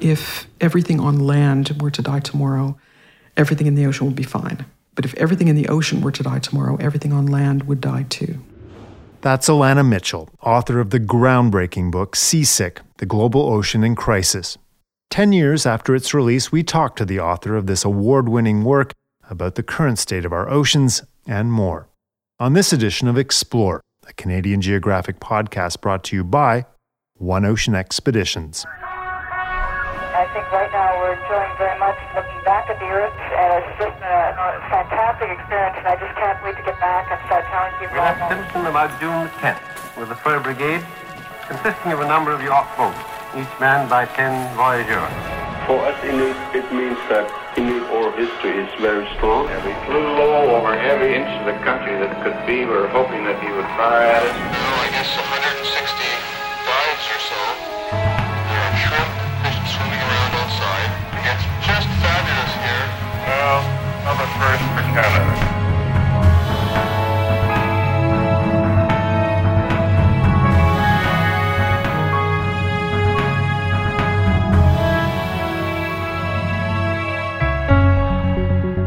if everything on land were to die tomorrow, everything in the ocean would be fine. But if everything in the ocean were to die tomorrow, everything on land would die too. That's Alanna Mitchell, author of the groundbreaking book Seasick The Global Ocean in Crisis. Ten years after its release, we talked to the author of this award winning work about the current state of our oceans and more. On this edition of Explore, a Canadian Geographic podcast brought to you by One Ocean Expeditions. I think right now we're enjoying very much looking back at the Earth, and it's just a, a fantastic experience, and I just can't wait to get back and start telling people. We left Simpson about June 10th with a fur brigade consisting of a number of York boats, each manned by 10 voyageurs. For us Inuit, it means that Inuit oral history is very strong. And we flew low over every inch of the country that could be. We were hoping that he would fire at us. Oh, I guess 160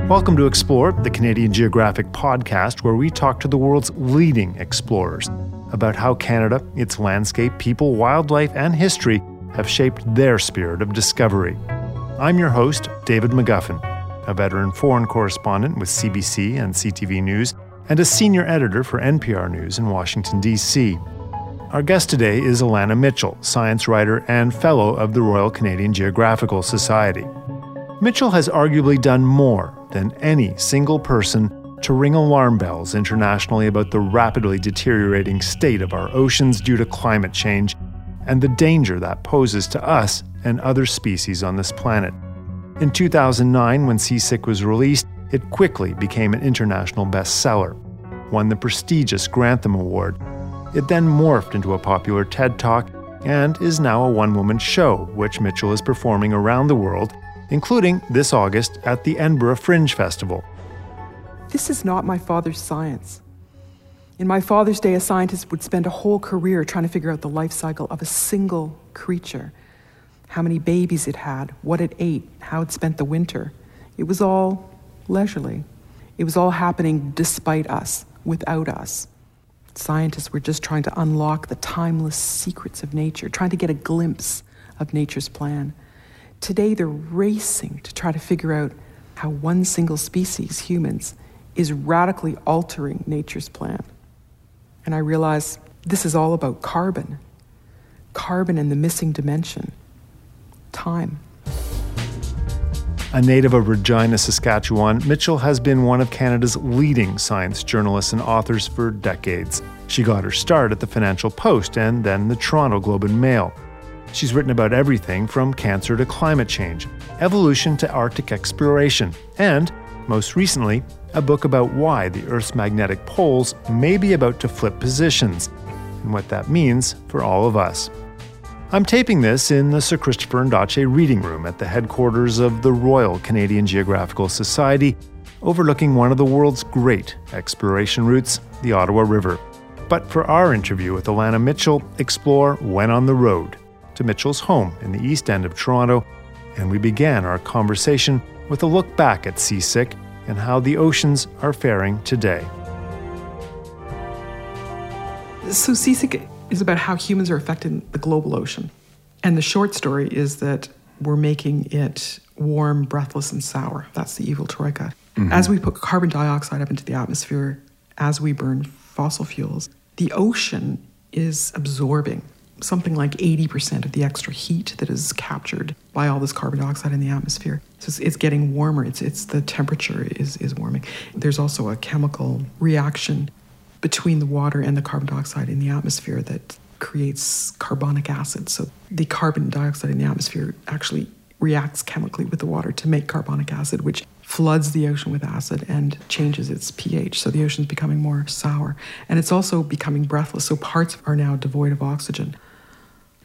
Welcome to Explore, the Canadian Geographic podcast, where we talk to the world's leading explorers about how Canada, its landscape, people, wildlife, and history have shaped their spirit of discovery. I'm your host, David McGuffin, a veteran foreign correspondent with CBC and CTV News, and a senior editor for NPR News in Washington, D.C. Our guest today is Alanna Mitchell, science writer and fellow of the Royal Canadian Geographical Society. Mitchell has arguably done more than any single person to ring alarm bells internationally about the rapidly deteriorating state of our oceans due to climate change and the danger that poses to us and other species on this planet. In 2009, when Seasick was released, it quickly became an international bestseller, won the prestigious Grantham Award. It then morphed into a popular TED Talk and is now a one woman show, which Mitchell is performing around the world including this August at the Edinburgh Fringe Festival. This is not my father's science. In my father's day, a scientist would spend a whole career trying to figure out the life cycle of a single creature how many babies it had, what it ate, how it spent the winter. It was all leisurely. It was all happening despite us, without us. Scientists were just trying to unlock the timeless secrets of nature, trying to get a glimpse of nature's plan. Today, they're racing to try to figure out how one single species, humans, is radically altering nature's plan. And I realize this is all about carbon carbon and the missing dimension time. A native of Regina, Saskatchewan, Mitchell has been one of Canada's leading science journalists and authors for decades. She got her start at the Financial Post and then the Toronto Globe and Mail. She's written about everything from cancer to climate change, evolution to Arctic exploration, and, most recently, a book about why the Earth's magnetic poles may be about to flip positions and what that means for all of us. I'm taping this in the Sir Christopher Ondaatje Reading Room at the headquarters of the Royal Canadian Geographical Society, overlooking one of the world's great exploration routes, the Ottawa River. But for our interview with Alanna Mitchell, Explore went on the road to Mitchell's home in the east end of Toronto, and we began our conversation with a look back at Seasick and how the oceans are faring today. So, Seasick is about how humans are affecting the global ocean. And the short story is that we're making it warm, breathless, and sour. That's the evil troika. Mm-hmm. As we put carbon dioxide up into the atmosphere, as we burn fossil fuels, the ocean is absorbing something like 80% of the extra heat that is captured by all this carbon dioxide in the atmosphere. So it's, it's, getting warmer. It's, it's the temperature is, is warming. There's also a chemical reaction between the water and the carbon dioxide in the atmosphere that creates carbonic acid. So the carbon dioxide in the atmosphere actually reacts chemically with the water to make carbonic acid, which floods the ocean with acid and changes its pH. So the ocean's becoming more sour. And it's also becoming breathless. So parts are now devoid of oxygen.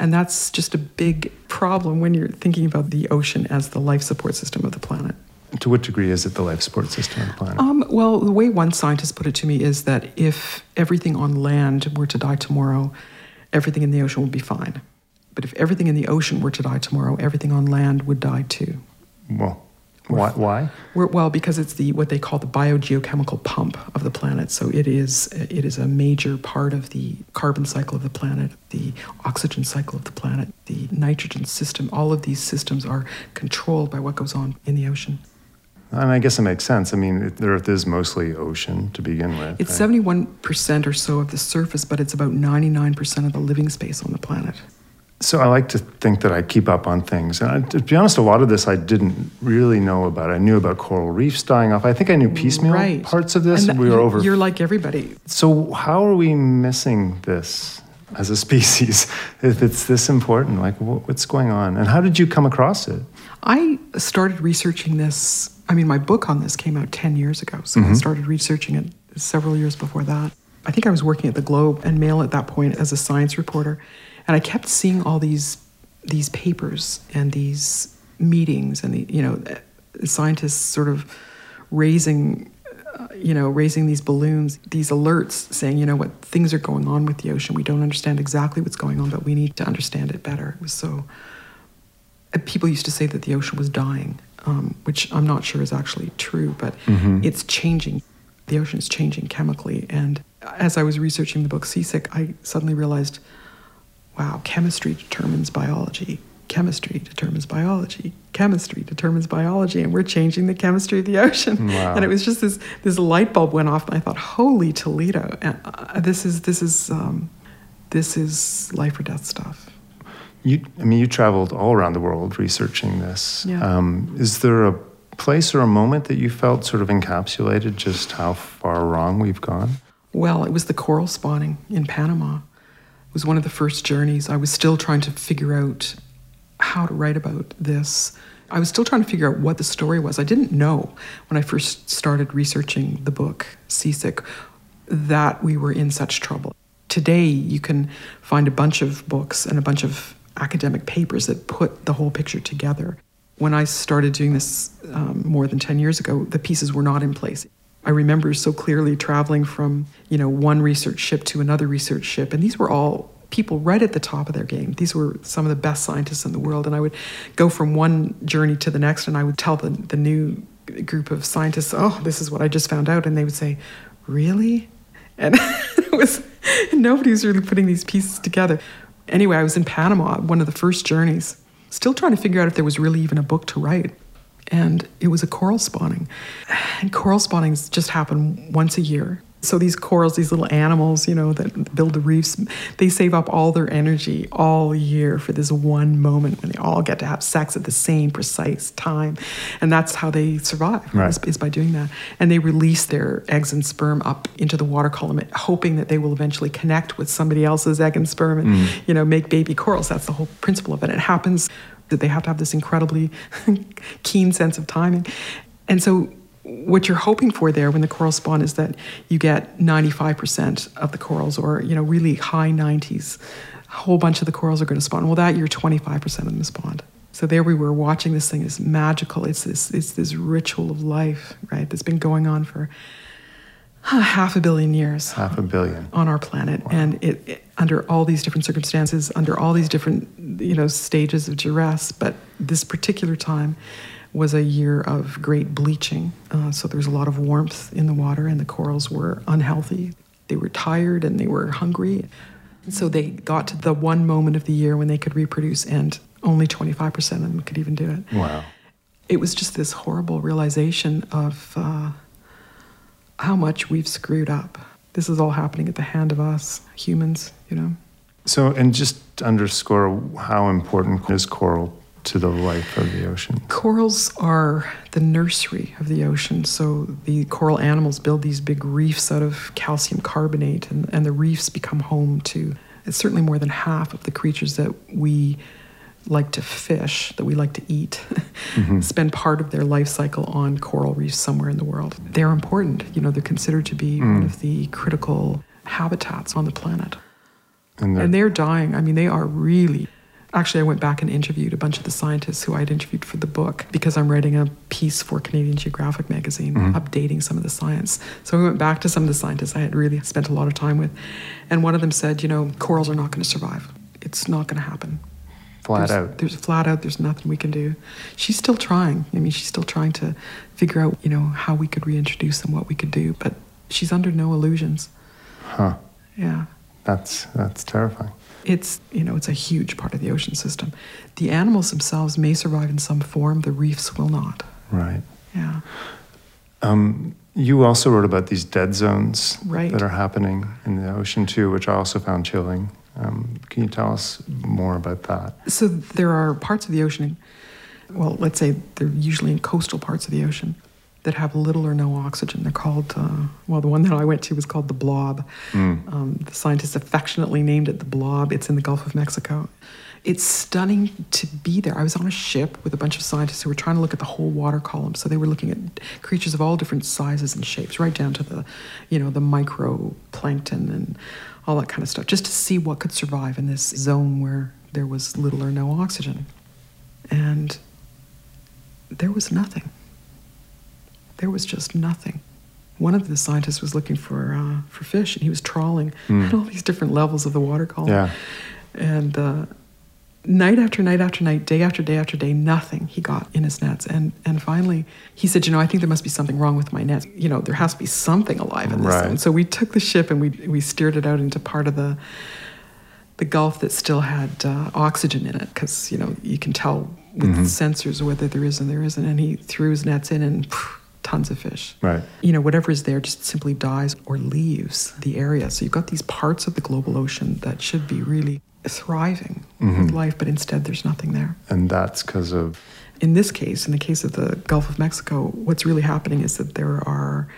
And that's just a big problem when you're thinking about the ocean as the life support system of the planet. To what degree is it the life support system of the planet? Um, well, the way one scientist put it to me is that if everything on land were to die tomorrow, everything in the ocean would be fine. But if everything in the ocean were to die tomorrow, everything on land would die too. Well, why? why? Well, because it's the what they call the biogeochemical pump of the planet. So it is it is a major part of the carbon cycle of the planet, the oxygen cycle of the planet, the nitrogen system. All of these systems are controlled by what goes on in the ocean. And I guess it makes sense. I mean, it- the Earth is mostly ocean to begin with. It's right? seventy one percent or so of the surface, but it's about ninety nine percent of the living space on the planet. So I like to think that I keep up on things. And I, to be honest, a lot of this I didn't really know about. I knew about coral reefs dying off. I think I knew piecemeal right. parts of this. And we were over. You're like everybody. so how are we missing this as a species if it's this important? Like, what's going on? And how did you come across it? I started researching this. I mean, my book on this came out 10 years ago, so I started researching it several years before that. I think I was working at the Globe and Mail at that point as a science reporter, and I kept seeing all these these papers and these meetings and the you know scientists sort of raising uh, you know raising these balloons these alerts saying you know what things are going on with the ocean we don't understand exactly what's going on but we need to understand it better it was so people used to say that the ocean was dying, um, which I'm not sure is actually true, but it's changing. The ocean is changing chemically. And as I was researching the book Seasick, I suddenly realized wow, chemistry determines biology. Chemistry determines biology. Chemistry determines biology, and we're changing the chemistry of the ocean. Wow. And it was just this this light bulb went off, and I thought, "Holy Toledo! And, uh, this is this is um, this is life or death stuff." You, I mean, you traveled all around the world researching this. Yeah. Um, is there a place or a moment that you felt sort of encapsulated just how far wrong we've gone? Well, it was the coral spawning in Panama. It was one of the first journeys. I was still trying to figure out how to write about this. I was still trying to figure out what the story was. I didn't know when I first started researching the book, Seasick, that we were in such trouble. Today, you can find a bunch of books and a bunch of academic papers that put the whole picture together. When I started doing this um, more than 10 years ago, the pieces were not in place. I remember so clearly traveling from, you know, one research ship to another research ship, and these were all people right at the top of their game. These were some of the best scientists in the world, and I would go from one journey to the next, and I would tell the, the new group of scientists, "Oh, this is what I just found out," and they would say, "Really?" And it was nobody was really putting these pieces together. Anyway, I was in Panama, one of the first journeys, still trying to figure out if there was really even a book to write. And it was a coral spawning. And coral spawnings just happen once a year. So these corals, these little animals, you know, that build the reefs, they save up all their energy all year for this one moment when they all get to have sex at the same precise time. And that's how they survive, Right. is, is by doing that. And they release their eggs and sperm up into the water column, hoping that they will eventually connect with somebody else's egg and sperm and, mm. you know, make baby corals. That's the whole principle of it. It happens that they have to have this incredibly keen sense of timing. And so what you're hoping for there when the corals spawn is that you get 95% of the corals or you know really high 90s a whole bunch of the corals are going to spawn. Well that year 25% of them spawned. So there we were watching this thing is magical it's this it's this ritual of life right that's been going on for uh, half a billion years Half a billion. on our planet. And it, it under all these different circumstances under all these different you know stages of duress. But this particular time was a year of great bleaching uh, so there was a lot of warmth in the water and the corals were unhealthy they were tired and they were hungry so they got to the one moment of the year when they could reproduce and only 25% of them could even do it Wow. it was just this horrible realization of uh, how much we've screwed up. This is all happening at the hand of us, humans, you know. So, and just to underscore how important is coral to the life of the ocean? Corals are the nursery of the ocean. So the coral animals build these big reefs out of calcium carbonate, and, and the reefs become home to it's certainly more than half of the creatures that we like to fish, that we like to eat, mm-hmm. spend part of their life cycle on coral reefs somewhere in the world. They're important. You know, they're considered to be one mm. of the critical habitats on the planet. And they're, And they're dying. I mean, they are really. Actually, I went back and interviewed a bunch of the scientists who I'd interviewed for the book because I'm writing a piece for Canadian Geographic magazine, mm-hmm. updating some of the science. So I went back to some of the scientists I had really spent a lot of time with. And one of them said, you know, corals are not going to survive. It's not going to happen. Flat there's, out. There's flat out. There's nothing we can do. She's still trying. I mean, she's still trying to figure out, you know, how we could reintroduce them, what we could do. But she's under no illusions. Huh. Yeah. That's that's terrifying. It's you know it's a huge part of the ocean system. The animals themselves may survive in some form. The reefs will not. Right. Yeah. Um, you also wrote about these dead zones Right. that are happening in the ocean too, which I also found chilling. Um, can you tell us more about that? So there are parts of the ocean. Well, let's say they're usually in coastal parts of the ocean that have little or no oxygen. They're called, uh, well, the one that I went to was called the blob. Um, the scientists affectionately named it the blob. It's in the Gulf of Mexico. It's stunning to be there. I was on a ship with a bunch of scientists who were trying to look at the whole water column. So they were looking at creatures of all different sizes and shapes, right down to the, you know, the microplankton and all that kind of stuff, just to see what could survive in this zone where there was little or no oxygen. And there was nothing. There was just nothing. One of the scientists was looking for uh, for fish, and he was trawling at all these different levels of the water column. Yeah. And uh, night after night after night, day after day after day, nothing he got in his nets. And and finally, he said, "You know, I think there must be something wrong with my nets. You know, there has to be something alive in this Right. zone." So we took the ship and we we steered it out into part of the the Gulf that still had uh, oxygen in it, because you know you can tell with sensors whether there is and there isn't. And he threw his nets in and. phew, Tons of fish. Right. You know, whatever is there just simply dies or leaves the area. So you've got these parts of the global ocean that should be really thriving with mm-hmm. life, but instead there's nothing there. And that's because of In this case, in the case of the Gulf of Mexico, what's really happening is that there are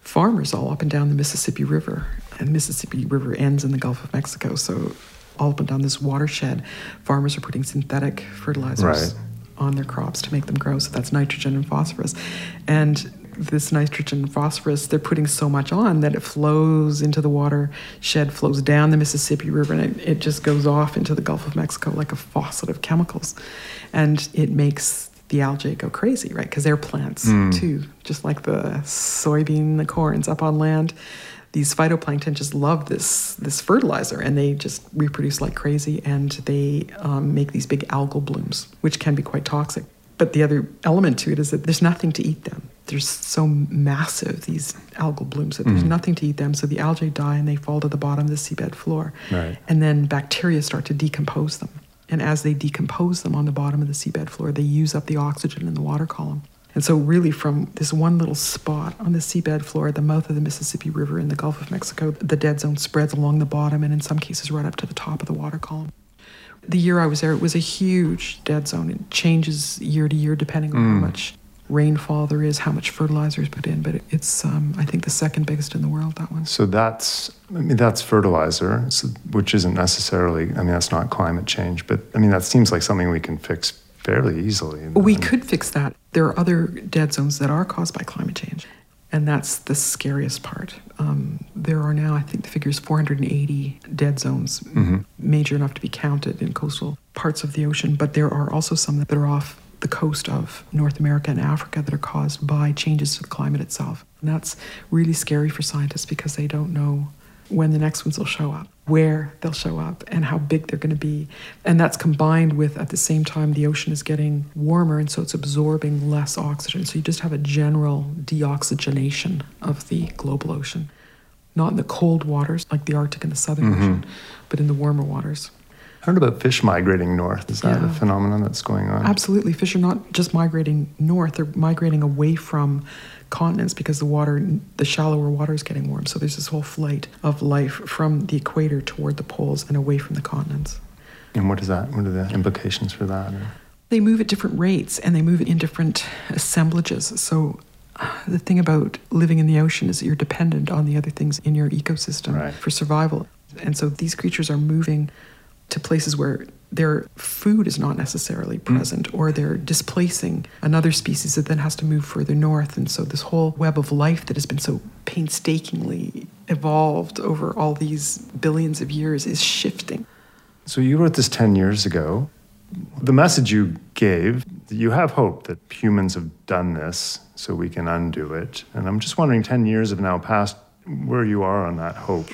farmers all up and down the Mississippi River, and Mississippi River ends in the Gulf of Mexico. So all up and down this watershed, farmers are putting synthetic fertilizers Right. On their crops to make them grow. So that's nitrogen and phosphorus, and this nitrogen and phosphorus they're putting so much on that it flows into the watershed, flows down the Mississippi River, and it, it just goes off into the Gulf of Mexico like a faucet of chemicals, and it makes the algae go crazy, right? Because they're plants hmm. too, just like the soybean, the corns up on land. These phytoplankton just love this this fertilizer, and they just reproduce like crazy, and they um, make these big algal blooms, which can be quite toxic. But the other element to it is that there's nothing to eat them. They're so massive these algal blooms that there's nothing to eat them. So the algae die and they fall to the bottom of the seabed floor, Right. and then bacteria start to decompose them. And as they decompose them on the bottom of the seabed floor, they use up the oxygen in the water column. And so, really, from this one little spot on the seabed floor at the mouth of the Mississippi River in the Gulf of Mexico, the dead zone spreads along the bottom and, in some cases, right up to the top of the water column. The year I was there, it was a huge dead zone. It changes year to year depending on how much rainfall there is, how much fertilizer is put in. But it's, um, I think, the second biggest in the world, that one. so that's I mean that's fertilizer, so, which isn't necessarily I mean that's not climate change, but I mean that seems like something we can fix fairly easily. We And- could fix that. There are other dead zones that are caused by climate change. And that's the scariest part. Um, there are now, I think the figure is 480 dead zones, major enough to be counted in coastal parts of the ocean. But there are also some that are off the coast of North America and Africa that are caused by changes to the climate itself. And that's really scary for scientists because they don't know when the next ones will show up, where they'll show up, and how big they're going to be. And that's combined with, at the same time, the ocean is getting warmer, and so it's absorbing less oxygen. So you just have a general deoxygenation of the global ocean. Not in the cold waters like the Arctic and the Southern mm-hmm. Ocean, but in the warmer waters. Heard about fish migrating north. Is that a phenomenon that's going on? Absolutely. Fish are not just migrating north, they're migrating away from continents because the water, the shallower water is getting warm. So there's this whole flight of life from the equator toward the poles and away from the continents. And what is that? What are the implications for that? Or- They move at different rates and they move in different assemblages. So uh, the thing about living in the ocean is that you're dependent on the other things in your ecosystem Right. for survival. And so these creatures are moving to places where their food is not necessarily mm. present or they're displacing another species that then has to move further north. And so this whole web of life that has been so painstakingly evolved over all these billions of years is shifting. So you wrote this 10 years ago. The message you gave, you have hope that humans have done this so we can undo it. And I'm just wondering 10 years have now passed where you are on that hope.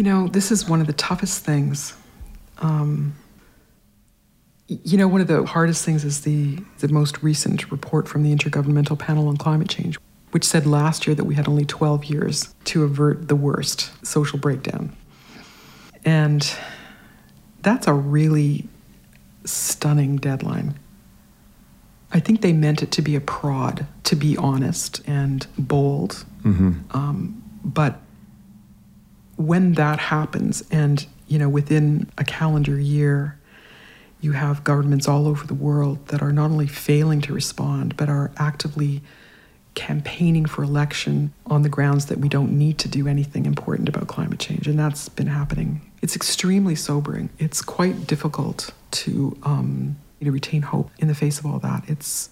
You know, this is one of the toughest things. Um, You know, one of the hardest things is the, the most recent report from the Intergovernmental Panel on Climate Change, which said last year that we had only 12 years to avert the worst social breakdown. And that's a really stunning deadline. I think they meant it to be a prod, to be honest and bold. Um, but when that happens, and you know, within a calendar year, you have governments all over the world that are not only failing to respond, but are actively campaigning for election on the grounds that we don't need to do anything important about climate change. And that's been happening. It's extremely sobering. It's quite difficult to, um, to retain hope in the face of all that. It's,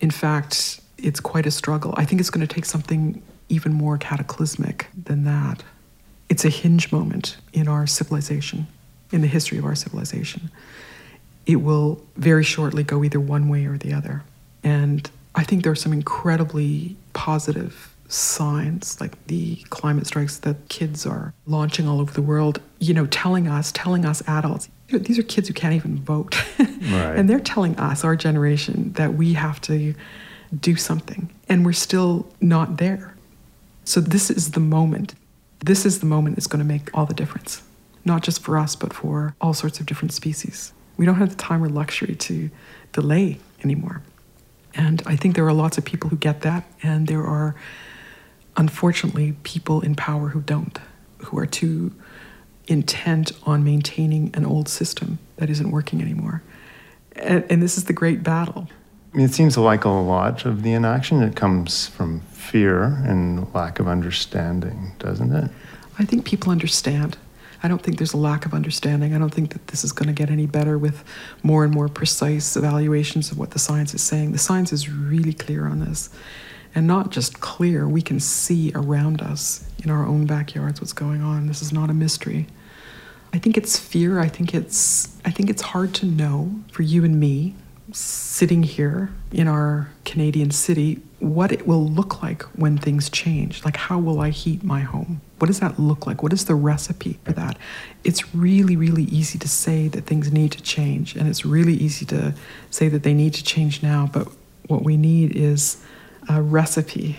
in fact, it's quite a struggle. I think it's going to take something even more cataclysmic than that. It's a hinge moment in our civilization, in the history of our civilization. It will very shortly go either one way or the other. And I think there are some incredibly positive signs, like the climate strikes that kids are launching all over the world, you know, telling us, telling us adults, these are kids who can't even vote. Right. and they're telling us, our generation, that we have to do something. And we're still not there. So this is the moment. This is the moment that's going to make all the difference, not just for us, but for all sorts of different species. We don't have the time or luxury to delay anymore. And I think there are lots of people who get that, and there are unfortunately people in power who don't, who are too intent on maintaining an old system that isn't working anymore. And, and this is the great battle. I mean, it seems like a lot of the inaction it comes from fear and lack of understanding, doesn't it? I think people understand. I don't think there's a lack of understanding. I don't think that this is going to get any better with more and more precise evaluations of what the science is saying. The science is really clear on this. And not just clear, we can see around us in our own backyards what's going on. This is not a mystery. I think it's fear. I think it's I think it's hard to know for you and me sitting here in our Canadian city what it will look like when things change. Like how will I heat my home? What does that look like? What is the recipe for that? It's really really easy to say that things need to change and it's really easy to say that they need to change now, but what we need is a recipe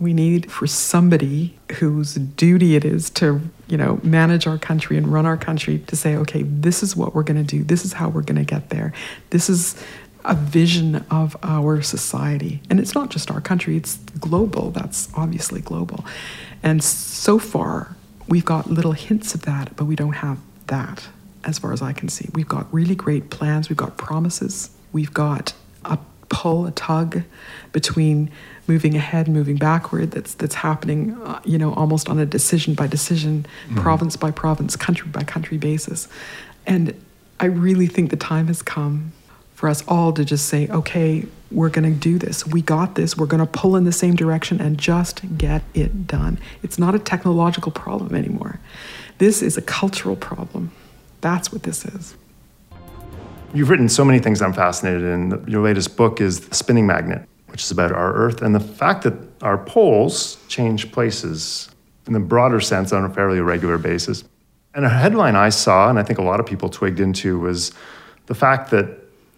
we need for somebody whose duty it is to, you know, manage our country and run our country to say, okay, this is what we're going to do. This is how we're going to get there. This is a vision of our society. And it's not just our country, it's global. That's obviously global. And so far, we've got little hints of that, but we don't have that as far as I can see. We've got really great plans, we've got promises, we've got a pull, a tug between moving ahead, moving backward. That's that's happening, uh, you know, almost on a decision by decision, province by province, country by country basis. And I really think the time has come for us all to just say, okay, we're going to do this. We got this. We're going to pull in the same direction and just get it done. It's not a technological problem anymore. This is a cultural problem. That's what this is. You've written so many things I'm fascinated in. Your latest book is Spinning Magnet, which is about our Earth and the fact that our poles change places in the broader sense on a fairly regular basis. And a headline I saw, and I think a lot of people twigged into, was the fact that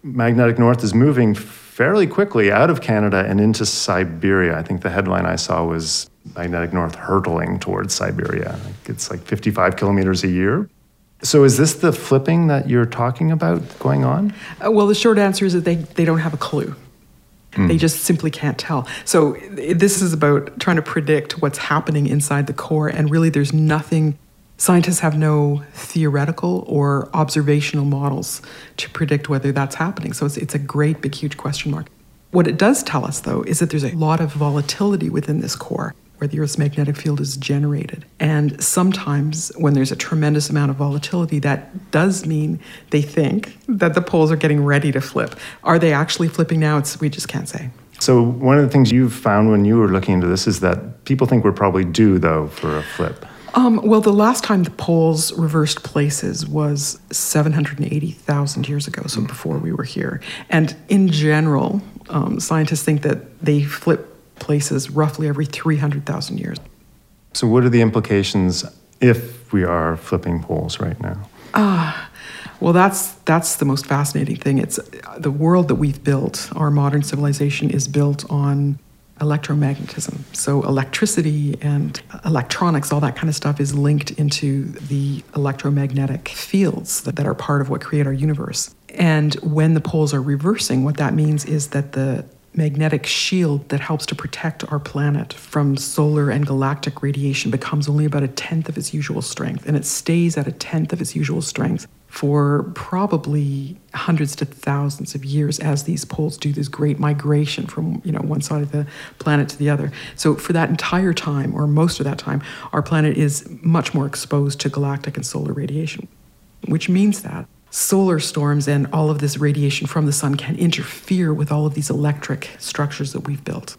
magnetic north is moving fairly quickly out of Canada and into Siberia. I think the headline I saw was magnetic north hurtling towards Siberia. It's like 55 kilometers a year. So is this the flipping that you're talking about going on? Uh, well, the short answer is that they, they don't have a clue. Mm. They just simply can't tell. So, this is about trying to predict what's happening inside the core, and really, there's nothing. Scientists have no theoretical or observational models to predict whether that's happening. So, it's, it's a great, big, huge question mark. What it does tell us, though, is that there's a lot of volatility within this core where the Earth's magnetic field is generated. And sometimes, when there's a tremendous amount of volatility, that does mean they think that the poles are getting ready to flip. Are they actually flipping now? It's, we just can't say. So one of the things you've found when you were looking into this is that people think we're probably due though for a flip. Um, well, the last time the poles reversed places was 780,000 years ago, so before we were here. And in general, um, scientists think that they flip places roughly every 300,000 years. So what are the implications if we are flipping poles right now? Ah, Well, that's that's the most fascinating thing. It's the world that we've built. Our modern civilization is built on electromagnetism. So electricity and electronics, all that kind of stuff, is linked into the electromagnetic fields that, that are part of what create our universe. And when the poles are reversing, what that means is that the magnetic shield that helps to protect our planet from solar and galactic radiation becomes only about a tenth of its usual strength, and it stays at a tenth of its usual strength for probably hundreds to thousands of years as these poles do this great migration from you know one side of the planet to the other. So for that entire time, or most of that time, our planet is much more exposed to galactic and solar radiation, which means that solar storms and all of this radiation from the sun can interfere with all of these electric structures that we've built.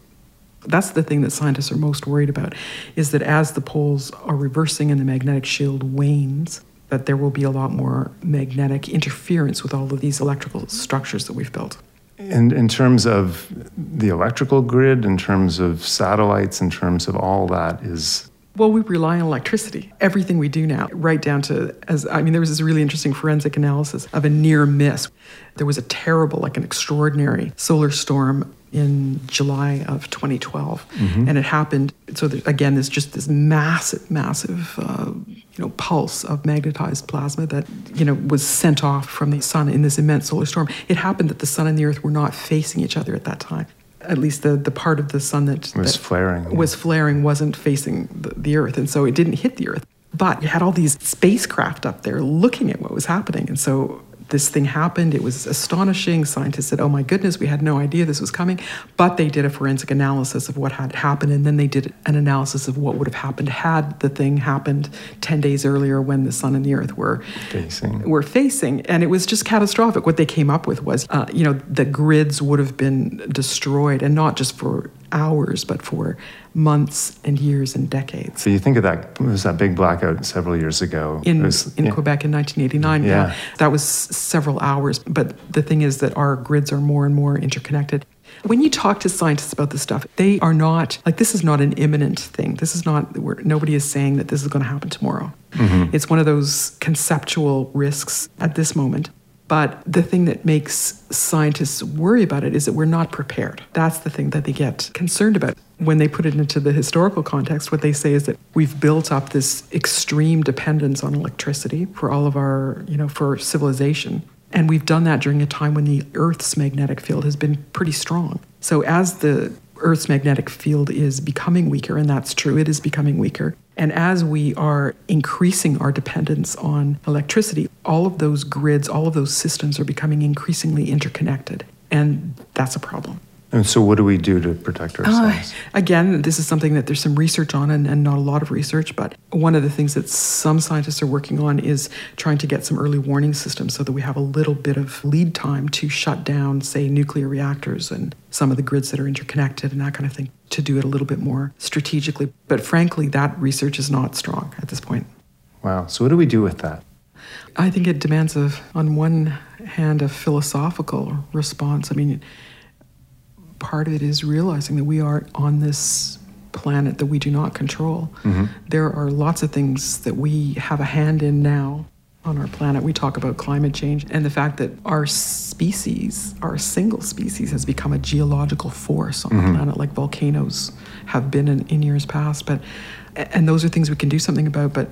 That's the thing that scientists are most worried about is that as the poles are reversing and the magnetic shield wanes, that there will be a lot more magnetic interference with all of these electrical structures that we've built. And in terms of the electrical grid, in terms of satellites, in terms of all that, is well, we rely on electricity. Everything we do now, right down to as I mean, there was this really interesting forensic analysis of a near miss. There was a terrible, like an extraordinary solar storm in July of 2012, Mm-hmm. and it happened. So there, again, there's just this massive, massive, uh, you know, pulse of magnetized plasma that you know was sent off from the sun in this immense solar storm. It happened that the sun and the Earth were not facing each other at that time. At least the, the part of the sun that Was that flaring, yeah. was flaring wasn't facing the, the Earth, and so it didn't hit the Earth. But you had all these spacecraft up there looking at what was happening, and so this thing happened. It was astonishing. Scientists said, "Oh my goodness, we had no idea this was coming." But they did a forensic analysis of what had happened, and then they did an analysis of what would have happened had the thing happened ten days earlier when the sun and the Earth were facing. were facing, and it was just catastrophic. What they came up with was, uh, you know, the grids would have been destroyed, and not just for hours, but for months and years and decades. So you think of that, it was that big blackout several years ago. In, was- in yeah. Quebec in 1989, yeah. Yeah. that was several hours. But the thing is that our grids are more and more interconnected. When you talk to scientists about this stuff, they are not like this is not an imminent thing. This is not where nobody is saying that this is going to happen tomorrow. Mm-hmm. It's one of those conceptual risks at this moment. But the thing that makes scientists worry about it is that we're not prepared. That's the thing that they get concerned about. When they put it into the historical context, what they say is that we've built up this extreme dependence on electricity for all of our, you know, for civilization. And we've done that during a time when the Earth's magnetic field has been pretty strong. So as the Earth's magnetic field is becoming weaker, and that's true, it is becoming weaker. And as we are increasing our dependence on electricity, all of those grids, all of those systems are becoming increasingly interconnected. And that's a problem. And so, what do we do to protect ah, ourselves? Again, this is something that there's some research on and, and not a lot of research, but one of the things that some scientists are working on is trying to get some early warning systems so that we have a little bit of lead time to shut down, say, nuclear reactors and some of the grids that are interconnected and that kind of thing, to do it a little bit more strategically. But frankly, that research is not strong at this point. wow. So, what do we do with that? I think it demands, a, on one hand, a philosophical response. I mean, part of it is realizing that we are on this planet that we do not control. Mm-hmm. There are lots of things that we have a hand in now on our planet. We talk about climate change and the fact that our species, our single species, has become a geological force on the mm-hmm. planet, like volcanoes have been in, in years past. But and those are things we can do something about. But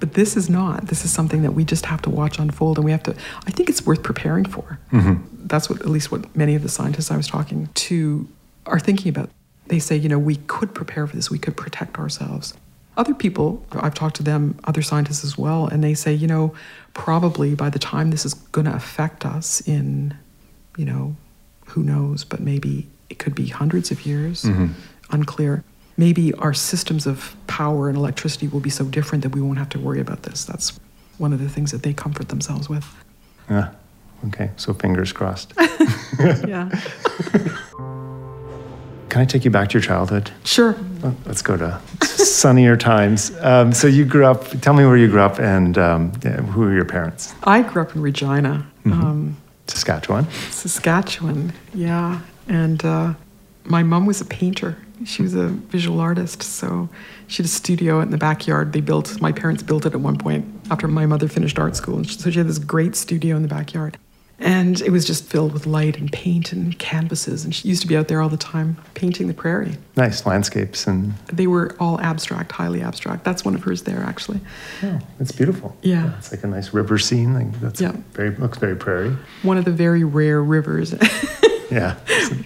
but this is not. This is something that we just have to watch unfold, and we have to. I think it's worth preparing for. Mm-hmm. That's what, at least, what many of the scientists I was talking to are thinking about. They say, you know, we could prepare for this. We could protect ourselves. Other people, I've talked to them, other scientists as well, and they say, you know, probably by the time this is going to affect us in, you know, who knows, but maybe it could be hundreds of years, mm-hmm. unclear. Maybe our systems of power and electricity will be so different that we won't have to worry about this. That's one of the things that they comfort themselves with. Yeah. Okay. So, fingers crossed. Yeah. Can I take you back to your childhood? Sure. Oh, Let's go to sunnier times. Um, so, you grew up, tell me where you grew up and um, who are your parents? I grew up in Regina, um, Saskatchewan. Saskatchewan. Yeah. And uh, My mom was a painter. She was a visual artist, so she had a studio in the backyard. They built, my parents built it at one point after my mother finished art school. So she had this great studio in the backyard. And it was just filled with light and paint and canvases. And she used to be out there all the time painting the prairie. Nice landscapes and They were all abstract, highly abstract. That's one of hers there, actually. oh, it's beautiful. Yeah. it's like a nice river scene. Like that's Yeah. very looks very prairie. One of the very rare rivers. Yeah,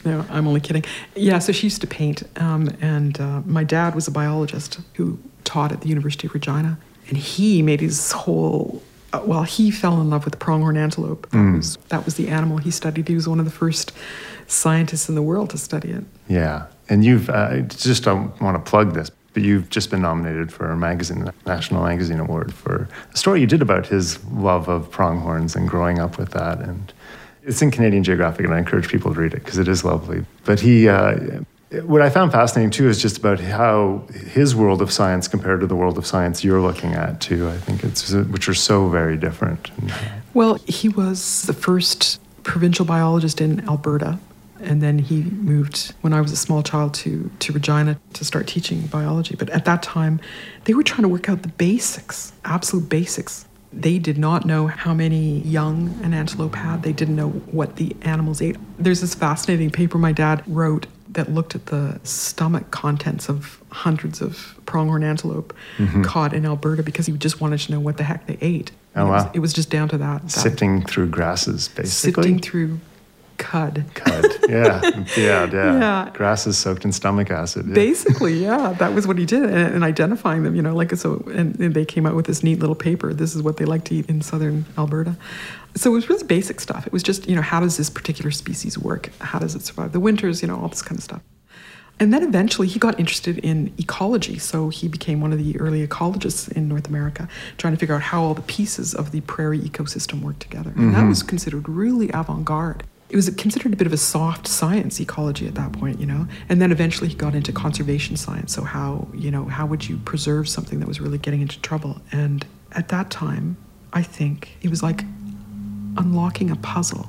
no, I'm only kidding. Yeah, so she used to paint. Um, and uh, my dad was a biologist who taught at the University of Regina. And he made his whole, uh, well, he fell in love with the pronghorn antelope. That, was, that was the animal he studied. He was one of the first scientists in the world to study it. yeah. And you've uh, I just don't want to plug this, but you've just been nominated for a magazine, National Magazine Award for a story you did about his love of pronghorns and growing up with that. And it's in Canadian Geographic, and I encourage people to read it because it is lovely. But he, uh, what I found fascinating too is just about how his world of science compared to the world of science you're looking at too. I think it's which are so very different. Uh, Well, he was the first provincial biologist in Alberta. And then he moved when I was a small child to, to Regina to start teaching biology. But at that time, they were trying to work out the basics, absolute basics. They did not know how many young an antelope had. They didn't know what the animals ate. There's this fascinating paper my dad wrote that looked at the stomach contents of hundreds of pronghorn antelope mm-hmm. caught in Alberta because he just wanted to know what the heck they ate. Oh, it, was, it was just down to that. that sifting through grasses, basically. sifting through cud. Cud. Yeah, yeah, yeah. Yeah. Grass is soaked in stomach acid. yeah. Basically, yeah, that was what he did, and, and identifying them, you know, like so, and, and they came out with this neat little paper. This is what they like to eat in southern Alberta. So it was really basic stuff. It was just, you know, how does this particular species work? How does it survive the winters? You know, all this kind of stuff. And then eventually he got interested in ecology. So he became one of the early ecologists in North America, trying to figure out how all the pieces of the prairie ecosystem work together. And that mm-hmm. was considered really avant garde. It was considered a bit of a soft science ecology at that point, you know. And then eventually he got into conservation science. So how, you know, how would you preserve something that was really getting into trouble? And at that time, I think it was like unlocking a puzzle.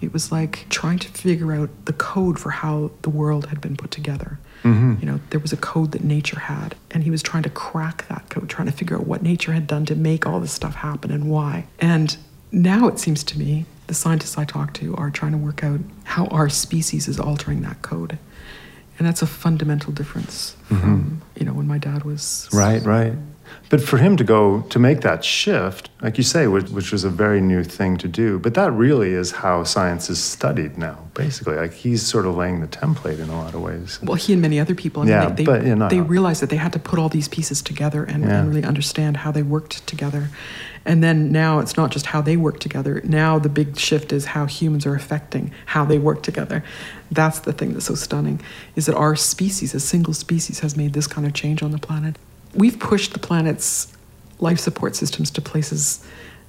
It was like trying to figure out the code for how the world had been put together. Mm-hmm. You know, there was a code that nature had, and he was trying to crack that code, trying to figure out what nature had done to make all this stuff happen and why. And now it seems to me the scientists I talk to are trying to work out how our species is altering that code. And that's a fundamental difference mm-hmm. from, you know, when my dad was Right, right. But for him to go to make that shift, like you say, which, which was a very new thing to do, but that really is how science is studied now, basically. Like he's sort of laying the template in a lot of ways. Well, he and many other people. I mean, Yeah, they, they, but, you know. they realized that they had to put all these pieces together and, Yeah. and really understand how they worked together. And then now it's not just how they work together. Now the big shift is how humans are affecting how they work together. That's the thing that's so stunning is that our species, a single species, has made this kind of change on the planet. We've pushed the planet's life support systems to places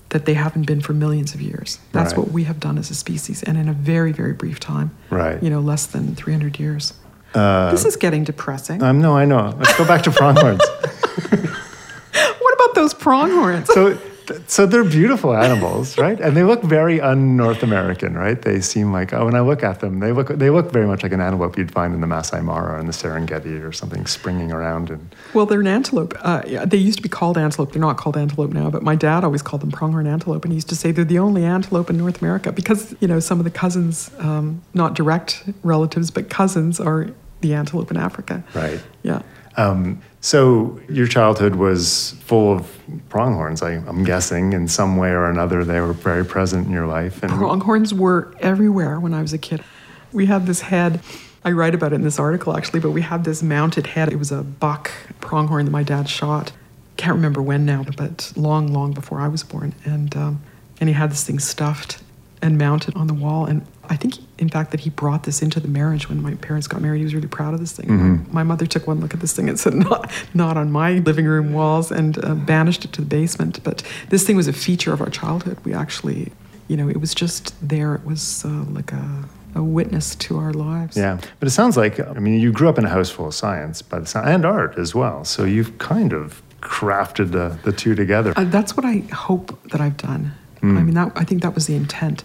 that they haven't been for millions of years. That's Right. what we have done as a species, and in a very, very brief time. Right. You know, less than 300 years. Uh, this is getting depressing. um, no, I know. Let's go back to pronghorns. what about those pronghorns? so, so they're beautiful animals, right? And they look very un-North American, right? They seem like oh, when I look at them, they look they look very much like an antelope you'd find in the Masai Mara or in the Serengeti or something, springing around and well, they're an antelope. Uh, yeah, they used to be called antelope. They're not called antelope now, but my dad always called them pronghorn antelope, and he used to say they're the only antelope in North America because you know some of the cousins, um, not direct relatives, but cousins, are the antelope in Africa. right. Yeah. Um, so your childhood was full of pronghorns, I, I'm guessing, in some way or another. They were very present in your life. And Pronghorns were everywhere when I was a kid. We had this head. I write about it in this article actually, but we had this mounted head. It was a buck pronghorn that my dad shot. Can't remember when now, but long, long before I was born. And um, and he had this thing stuffed and mounted on the wall. And I think, in fact, that he brought this into the marriage when my parents got married. He was really proud of this thing. My mother took one look at this thing and said, "Not, not on my living room walls," and uh, banished it to the basement. But this thing was a feature of our childhood. We actually, you know, it was just there. It was uh, like a, a witness to our lives. yeah, but it sounds like I mean you grew up in a house full of science, sound, and art as well. So you've kind of crafted the, the two together. Uh, that's what I hope that I've done. I mean, that I think that was the intent.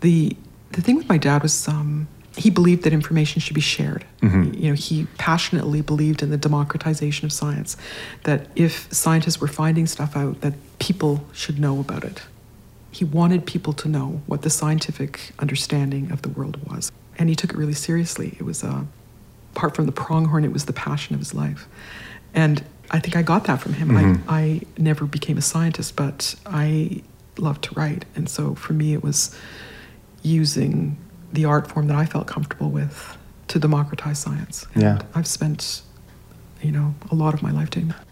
The the thing with my dad was um, he believed that information should be shared. You know, he passionately believed in the democratization of science, that if scientists were finding stuff out, that people should know about it. He wanted people to know what the scientific understanding of the world was, and he took it really seriously. It was, uh, apart from the pronghorn, it was the passion of his life, and I think I got that from him. I, I never became a scientist, but I loved to write, and so for me, it was using the art form that I felt comfortable with to democratize science. And Yeah. I've spent, you know, a lot of my life doing that.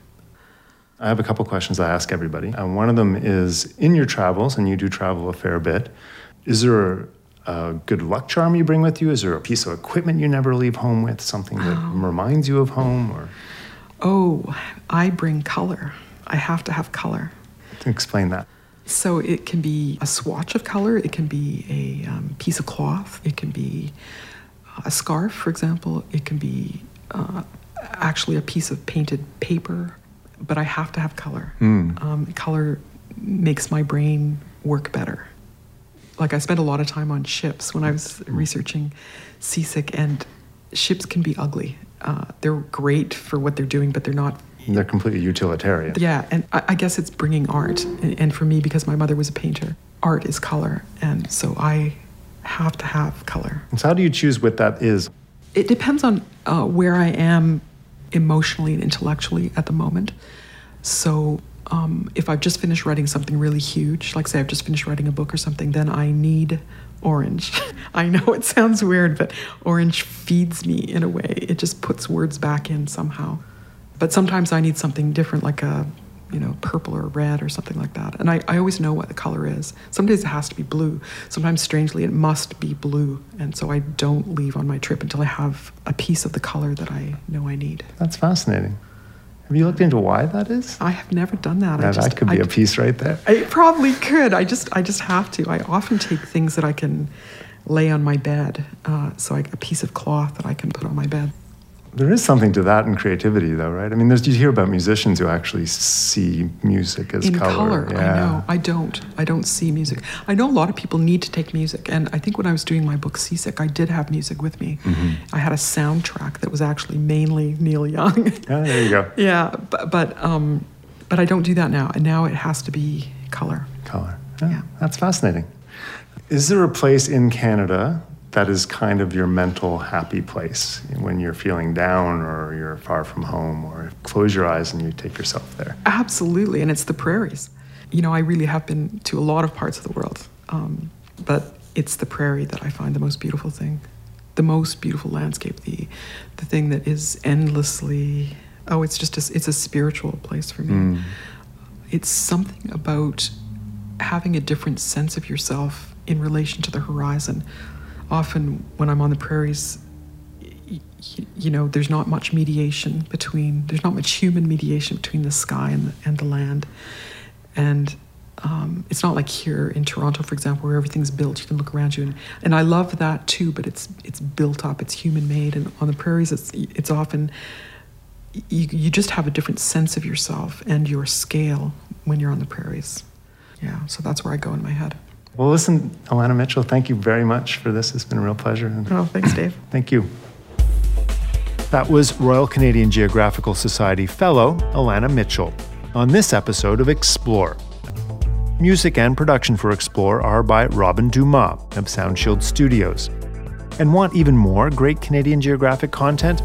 I have a couple questions I ask everybody. And one of them is in your travels, and you do travel a fair bit, is there a good luck charm you bring with you? Is there a piece of equipment you never leave home with, something that oh. reminds you of home? Or Oh, I bring color. I have to have color. explain that. So it can be a swatch of color, it can be a um, piece of cloth, it can be a scarf, for example, it can be uh, actually a piece of painted paper, but I have to have color. Um, color makes my brain work better. Like I spent a lot of time on ships when I was researching seasick, and ships can be ugly. Uh, they're great for what they're doing, but they're not They're completely utilitarian. yeah, and I, I guess it's bringing art. And, and for me, because my mother was a painter, art is color. And so I have to have color. And so, how do you choose what that is? It depends on uh, where I am emotionally and intellectually at the moment. So um, if I've just finished writing something really huge, like say I've just finished writing a book or something, then I need orange. I know it sounds weird, but orange feeds me in a way. It just puts words back in somehow. But sometimes I need something different, like a you know purple or red or something like that. And I, I always know what the color is. Some days it has to be blue. Sometimes strangely it must be blue. And so I don't leave on my trip until I have a piece of the color that I know I need. That's fascinating. Have you looked into why that is? I have never done that. Now, I just, that could be I, a piece right there. I probably could. I just I just have to. I often take things that I can lay on my bed. Uh, so I, a piece of cloth that I can put on my bed. There is something to that in creativity, though, right? I mean, there's, you hear about musicians who actually see music as in color. color. I know. I don't. I don't see music. I know a lot of people need to take music, and I think when I was doing my book Seasick, I did have music with me. Mm-hmm. I had a soundtrack that was actually mainly Neil Young. Yeah, there you go. yeah, but but um, but I don't do that now, and now it has to be color. Color. Yeah, Yeah. That's fascinating. Is there a place in Canada that is kind of your mental happy place when you're feeling down or you're far from home or close your eyes and you take yourself there? Absolutely, and it's the prairies. You know, I really have been to a lot of parts of the world, um, but it's the prairie that I find the most beautiful thing, the most beautiful landscape, the the thing that is endlessly. Oh, it's just a, it's a spiritual place for me. It's something about having a different sense of yourself in relation to the horizon. Often, when I'm on the prairies, you know, there's not much mediation between, there's not much human mediation between the sky and the, and the land. And um, it's not like here in Toronto, for example, where everything's built. You can look around you, and, and I love that too. But it's it's built up, it's human made, and on the prairies, it's it's often you, you just have a different sense of yourself and your scale when you're on the prairies. Yeah, so that's where I go in my head. Well, listen, Alanna Mitchell, thank you very much for this. It's been a real pleasure. Oh, thanks, Dave. Thank you. That was Royal Canadian Geographical Society fellow Alanna Mitchell on this episode of Explore. Music and production for Explore are by Robin Dumas of Soundshield Studios. And want even more great Canadian Geographic content?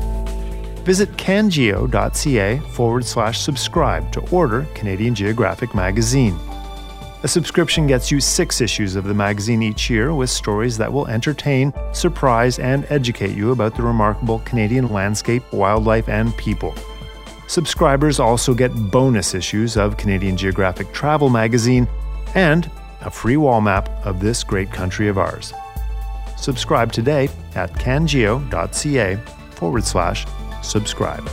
Visit cangeo.ca forward slash subscribe to order Canadian Geographic magazine. A subscription gets you six issues of the magazine each year with stories that will entertain, surprise, and educate you about the remarkable Canadian landscape, wildlife, and people. Subscribers also get bonus issues of Canadian Geographic Travel magazine and a free wall map of this great country of ours. Subscribe today at cangeo.ca forward slash subscribe.